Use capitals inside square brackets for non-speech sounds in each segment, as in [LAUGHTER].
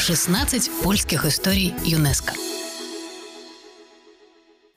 16 польских историй ЮНЕСКО.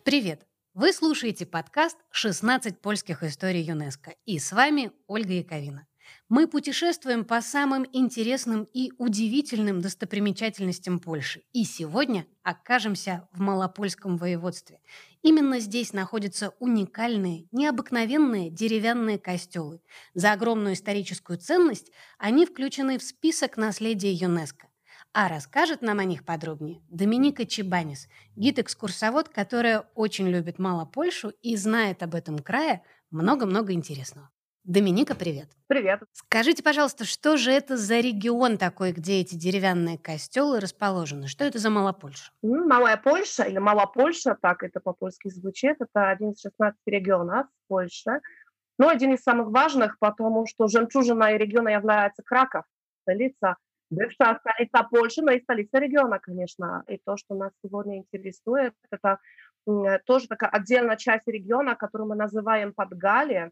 Привет! Вы слушаете подкаст «16 польских историй ЮНЕСКО». И с вами Ольга Яковина. Мы путешествуем по самым интересным и удивительным достопримечательностям Польши. И сегодня окажемся в Малопольском воеводстве. Именно здесь находятся уникальные, необыкновенные деревянные костелы. За огромную историческую ценность они включены в список наследия ЮНЕСКО. А расскажет нам о них подробнее Доминика Чебанис, гид-экскурсовод, которая очень любит мало Польшу и знает об этом крае много-много интересного. Доминика, привет. Привет. Скажите, пожалуйста, что же это за регион такой, где эти деревянные костелы расположены? Что это за Малопольша? Малая Польша или Малопольша, так это по-польски звучит, это один из 16 регионов Польши. Но один из самых важных, потому что жемчужиной региона является Краков, столица бывшая столица Польши, но и столица региона, конечно. И то, что нас сегодня интересует, это тоже такая отдельная часть региона, которую мы называем Подгалия,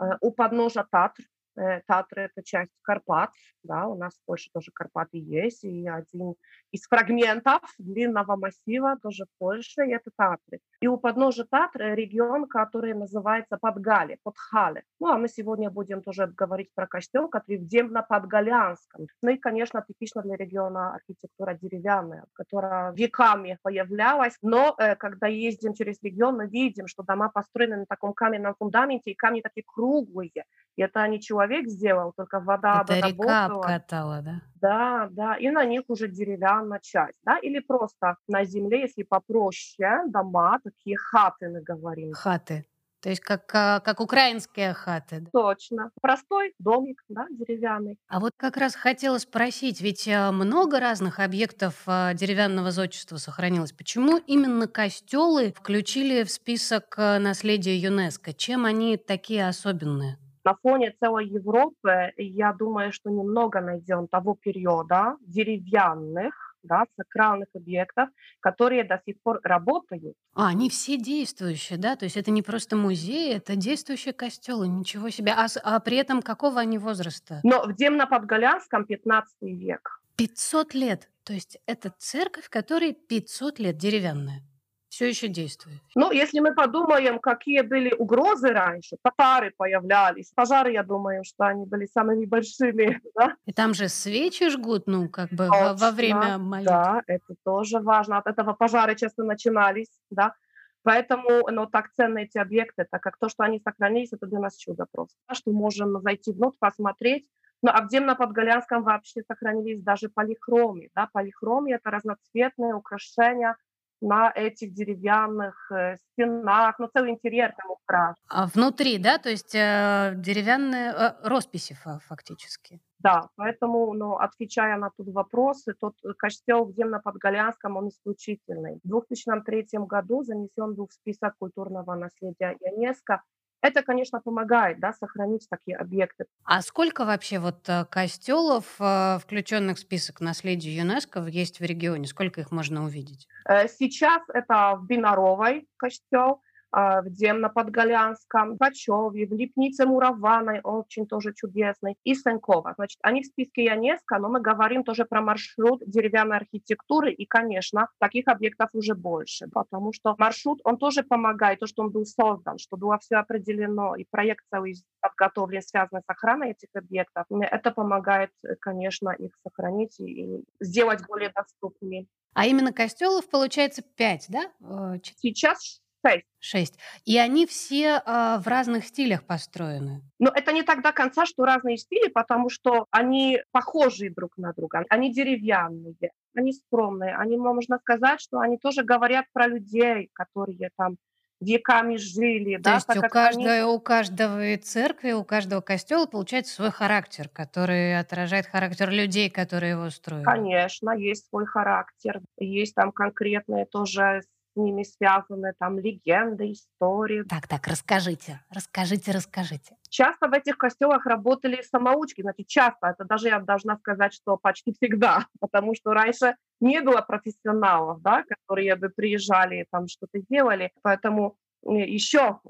э, у подножия Татр. Э, Татры – это часть Карпат, да, у нас в Польше тоже Карпаты есть, и один из фрагментов длинного массива тоже в Польше, это Татры. И у подножия Татры регион, который называется Подгали, Подхале. Ну, а мы сегодня будем тоже говорить про костел, который в Демно-Подгалянском. Ну и, конечно, типично для региона архитектура деревянная, которая веками появлялась, но э, когда ездим через регион, мы видим, что дома построены на таком каменном фундаменте, и камни такие круглые, и это не человек сделал, только вода Это река обкатала, да? Да, да, и на них уже деревянная часть, да, или просто на земле, если попроще, дома, такие хаты, мы говорим. Хаты. То есть как, а, как украинские хаты. Точно. Простой домик, да, деревянный. А вот как раз хотела спросить, ведь а, много разных объектов а, деревянного зодчества сохранилось. Почему именно костелы включили в список наследия ЮНЕСКо? Чем они такие особенные? На фоне целой Европы, я думаю, что немного найдем того периода деревянных, да, сакральных объектов, которые до сих пор работают. А, они все действующие, да? То есть это не просто музей, это действующие костелы, ничего себе. А, а при этом какого они возраста? Но в Демно-Подголянском 15 век. 500 лет. То есть это церковь, которой 500 лет деревянная все еще действует. Ну, если мы подумаем, какие были угрозы раньше, татары появлялись, пожары, я думаю, что они были самыми большими. [LAUGHS] Да? И там же свечи жгут, ну, как бы во, во время молитвы. Да, это тоже важно. От этого пожары часто начинались, да. Поэтому ну, так ценны эти объекты, так как то, что они сохранились, это для нас чудо просто. Что можем зайти внутрь, посмотреть. Ну, а в Демно-Подголянском вообще сохранились даже полихромы. Да? Полихромы – это разноцветные украшения – на этих деревянных э, стенах, ну, целый интерьер там украшен. А внутри, да, то есть э, деревянные э, росписи фактически? Да, поэтому, ну, отвечая на тут вопросы, тот костел в Земно-Подголянском, он исключительный. В 2003 году занесен был в список культурного наследия ЮНЕСКО это, конечно, помогает да, сохранить такие объекты. А сколько вообще вот э, костелов, э, включенных в список наследия ЮНЕСКО, есть в регионе? Сколько их можно увидеть? Э, сейчас это в Бинаровой костел, а, в Демно-Подголянском, в Бачеве, в Липнице Мураваной, очень тоже чудесный, и Санькова. Значит, они в списке ЮНЕСКО, но мы говорим тоже про маршрут деревянной архитектуры, и, конечно, таких объектов уже больше, потому что маршрут, он тоже помогает, то, что он был создан, что было все определено, и проект целый подготовлен, связанный с охраной этих объектов, это помогает, конечно, их сохранить и сделать более доступными. А именно костелов получается пять, да? Э, Сейчас Шесть. Шесть. И они все а, в разных стилях построены. Но это не так до конца, что разные стили, потому что они похожи друг на друга. Они деревянные, они скромные. Они, можно сказать, что они тоже говорят про людей, которые там веками жили. То да, есть у, каждой, они... у каждого церкви, у каждого костела получается свой характер, который отражает характер людей, которые его строили. Конечно, есть свой характер. Есть там конкретные тоже ними связаны там легенды, истории. Так, так, расскажите, расскажите, расскажите. Часто в этих костелах работали самоучки, значит, часто, это даже я должна сказать, что почти всегда, [LAUGHS] потому что раньше не было профессионалов, да, которые бы приезжали и там что-то делали, поэтому еще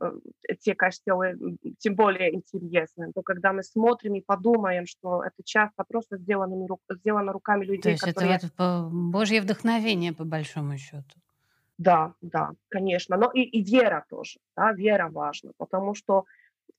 те костелы тем более интересны. То когда мы смотрим и подумаем, что это часто просто сделано, сделано руками людей, То есть которые... это вот Божье вдохновение, по большому счету. Да, да, конечно. Но и, и вера тоже. Да, вера важна, потому что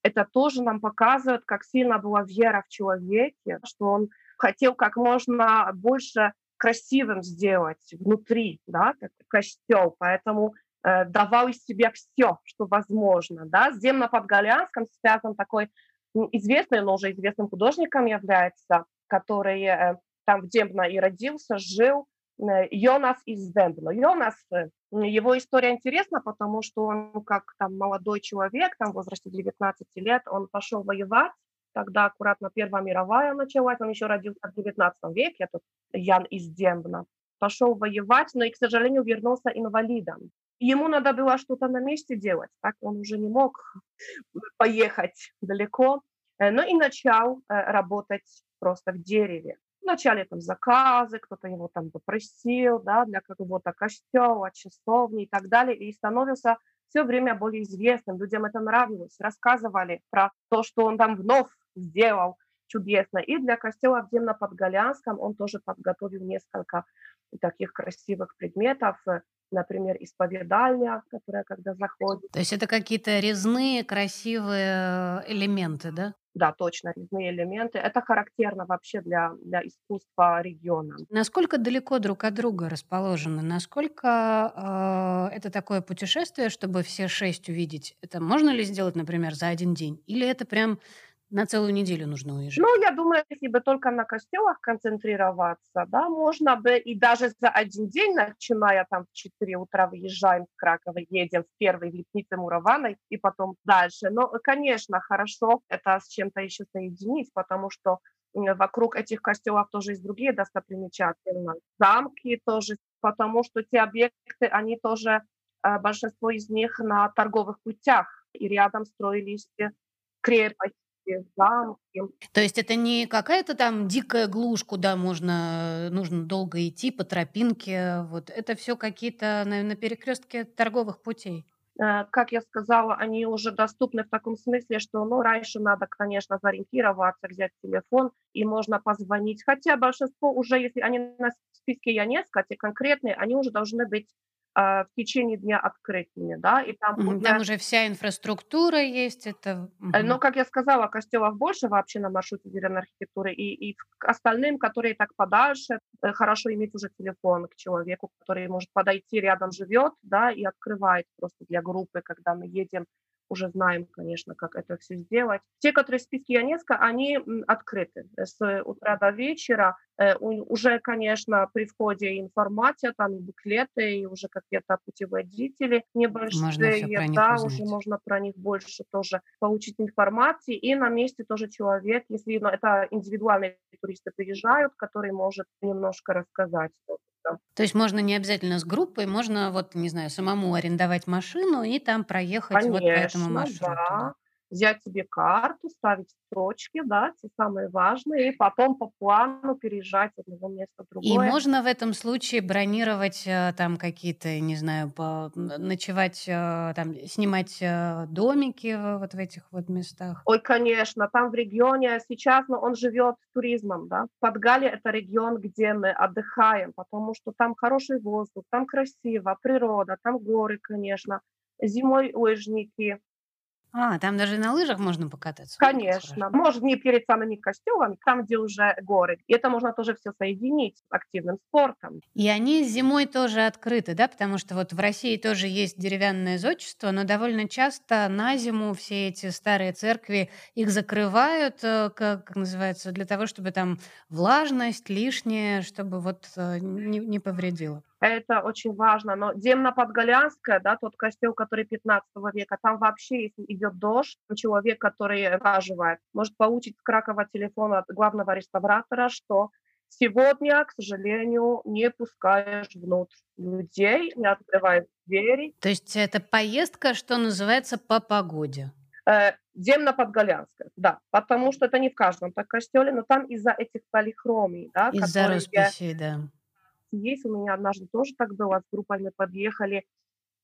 это тоже нам показывает, как сильно была вера в человеке, что он хотел как можно больше красивым сделать внутри, да, как костел. Поэтому э, давал из себя все, что возможно. Да. С Земно-Подголянском связан такой известный, но уже известным художником является, который э, там в Дембно и родился, жил, э, Йонас из Дембно. Йонас, э, его история интересна, потому что он как там молодой человек, там в возрасте 19 лет, он пошел воевать, тогда аккуратно Первая мировая началась, он еще родился в 19 веке, этот Ян из Дембна. Пошел воевать, но и, к сожалению, вернулся инвалидом. Ему надо было что-то на месте делать, так он уже не мог [LAUGHS] поехать далеко, э, но и начал э, работать просто в дереве. Вначале там заказы, кто-то его там попросил, да, для какого-то костела, часовни и так далее, и становился все время более известным. Людям это нравилось, рассказывали про то, что он там вновь сделал чудесно. И для костела в Земно-Подголянском он тоже подготовил несколько таких красивых предметов, например, исповедальня, которая когда заходит. То есть это какие-то резные, красивые элементы, да? Да, точно, резные элементы. Это характерно вообще для, для искусства региона. Насколько далеко друг от друга расположены? Насколько э, это такое путешествие, чтобы все шесть увидеть? Это можно ли сделать, например, за один день? Или это прям на целую неделю нужно уезжать? Ну, я думаю, если бы только на костелах концентрироваться, да, можно бы и даже за один день, начиная там в 4 утра выезжаем в Краков, едем в первый в Липнице Мураваной и потом дальше. Но, конечно, хорошо это с чем-то еще соединить, потому что вокруг этих костелов тоже есть другие достопримечательные замки тоже, потому что те объекты, они тоже, э, большинство из них на торговых путях, и рядом строились крепости, замки. То есть это не какая-то там дикая глушь, куда можно, нужно долго идти по тропинке. Вот это все какие-то на, на перекрестке торговых путей. Э, как я сказала, они уже доступны в таком смысле, что ну, раньше надо, конечно, сориентироваться, взять телефон, и можно позвонить. Хотя большинство уже, если они на списке ЯНЕСКО, те конкретные, они уже должны быть в течение дня открытыми, да, и там Мгм. Там уже вся инфраструктура есть, это... Э, но, как я сказала, костелов больше вообще на маршруте деревянной архитектуры, и, и остальным, которые так подальше, э, хорошо иметь уже телефон к человеку, который может подойти, рядом живет, да, и открывает просто для группы, когда мы едем уже знаем, конечно, как это все сделать. Те, которые в списке ЮНЕСКО, они открыты с утра до вечера. Э, уже, конечно, при входе информация, там буклеты, и уже какие-то путеводители небольшие, да, уже можно про них больше тоже получить информации. И на месте тоже человек, если ну, это индивидуальные туристы приезжают, который может немножко рассказать. То есть можно не обязательно с группой, можно вот, не знаю, самому арендовать машину и там проехать вот по этому маршруту. да. Взять себе карту, ставить строчки, да, те самые важные, и потом по плану переезжать от одного места в И можно в этом случае бронировать э, там какие-то, не знаю, по, ночевать, э, там, снимать э, домики вот в этих вот местах? Ой, конечно, там в регионе сейчас, но он живет туризмом, да. Подгали это регион, где мы отдыхаем, потому что там хороший воздух, там красиво, природа, там горы, конечно. Зимой лыжники, а, там даже на лыжах можно покататься. Конечно. Может, не перед самыми костюмами, там, где уже горы. И это можно тоже все соединить с активным спортом. И они зимой тоже открыты, да? Потому что вот в России тоже есть деревянное зодчество, но довольно часто на зиму все эти старые церкви их закрывают, э, как, как называется, для того, чтобы там влажность лишняя, чтобы вот э, не, не повредило это очень важно. Но Земно-Подголянская, да, тот костел, который 15 века, там вообще, если идет дождь, человек, который раживает, может получить с Кракова телефон от главного реставратора, что сегодня, к сожалению, не пускаешь внутрь людей, не открываешь двери. То есть это поездка, что называется, по погоде? Э, Земно-Подголянская, да, потому что это не в каждом так костеле, но там из-за этих полихромий, да, из-за росписей, да есть. У меня однажды тоже так было, с группой мы подъехали,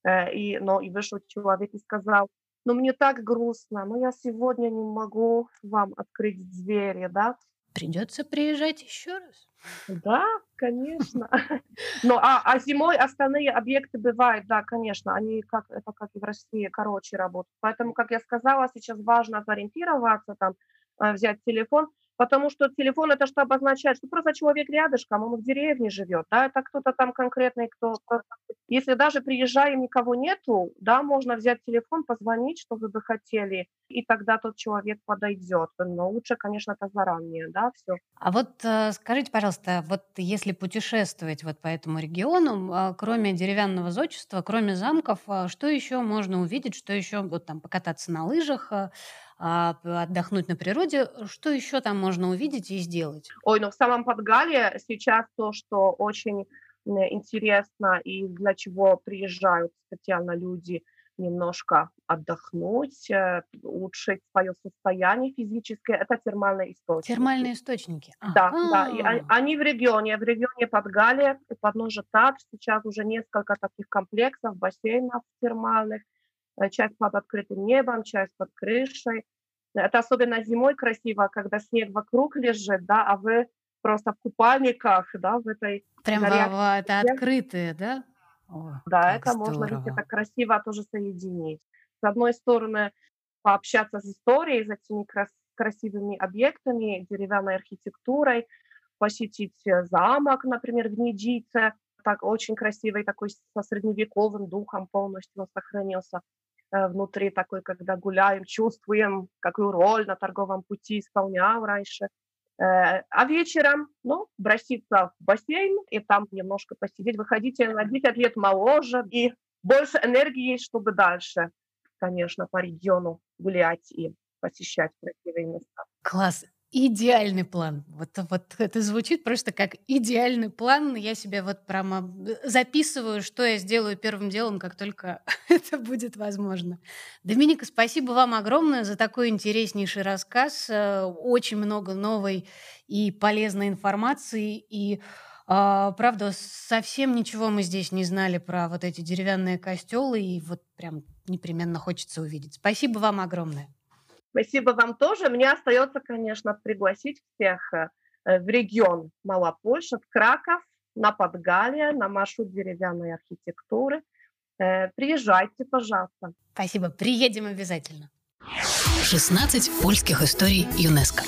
Э, и, но и вышел человек и сказал, ну мне так грустно, но я сегодня не могу вам открыть двери, да. Придется приезжать еще раз. Да, конечно. [LAUGHS] Ну, а, а зимой остальные объекты бывают, да, конечно, они как, это как и в России, короче работают. Поэтому, как я сказала, сейчас важно сориентироваться, там, э, взять телефон, Потому что телефон это что обозначает? Что просто человек рядышком, он в деревне живет, да, это кто-то там конкретный, кто... Если даже приезжаем, никого нету, да, можно взять телефон, позвонить, что вы бы хотели, и тогда тот человек подойдет. Но лучше, конечно, это заранее, да, все. А вот э, скажите, пожалуйста, вот если путешествовать вот по этому региону, э, кроме деревянного зодчества, кроме замков, э, что еще можно увидеть, что еще вот там покататься на лыжах, а, отдохнуть на природе. Что еще там можно увидеть и сделать? Ой, ну в самом Подгале сейчас то, что очень интересно и для чего приезжают специально люди немножко отдохнуть, э, улучшить свое состояние физическое, это термальные источники. Термальные источники. Да, да. И они в регионе, в регионе Подгалия, подножия Татр, сейчас уже несколько таких комплексов, бассейнов термальных, часть под открытым небом, часть под крышей. Это особенно зимой красиво, когда снег вокруг лежит, да, а вы просто в купальниках, да, в этой Прям в, это открытые, да? О, да, это здорово. можно ведь это красиво тоже соединить. С одной стороны, пообщаться с историей, с этими крас красивыми объектами, деревянной архитектурой, посетить э, замок, например, в Нидице, так очень красивый, такой со средневековым духом полностью он сохранился. Э, внутри такой, когда гуляем, чувствуем, какую роль на торговом пути исполнял раньше. Э, а вечером, ну, броситься в бассейн и там немножко посидеть. Выходите на 10 лет моложе и больше энергии есть, чтобы дальше, конечно, по региону гулять и посещать красивые места. Класс. Идеальный план. Вот, вот это звучит просто как идеальный план. Я себе вот прямо записываю, что я сделаю первым делом, как только [LAUGHS] это будет возможно. Доминика, спасибо вам огромное за такой интереснейший рассказ. Э, очень много новой и полезной информации. И а, правда, совсем ничего мы здесь не знали про вот эти деревянные костелы. И вот прям непременно хочется увидеть. Спасибо вам огромное. Спасибо вам тоже. Мне остается, конечно, пригласить всех э, в регион Мала Польша, в Краков, на Подгалия, на маршрут деревянной архитектуры. Э, приезжайте, пожалуйста. Спасибо. Приедем обязательно. 16 польских историй ЮНЕСКО.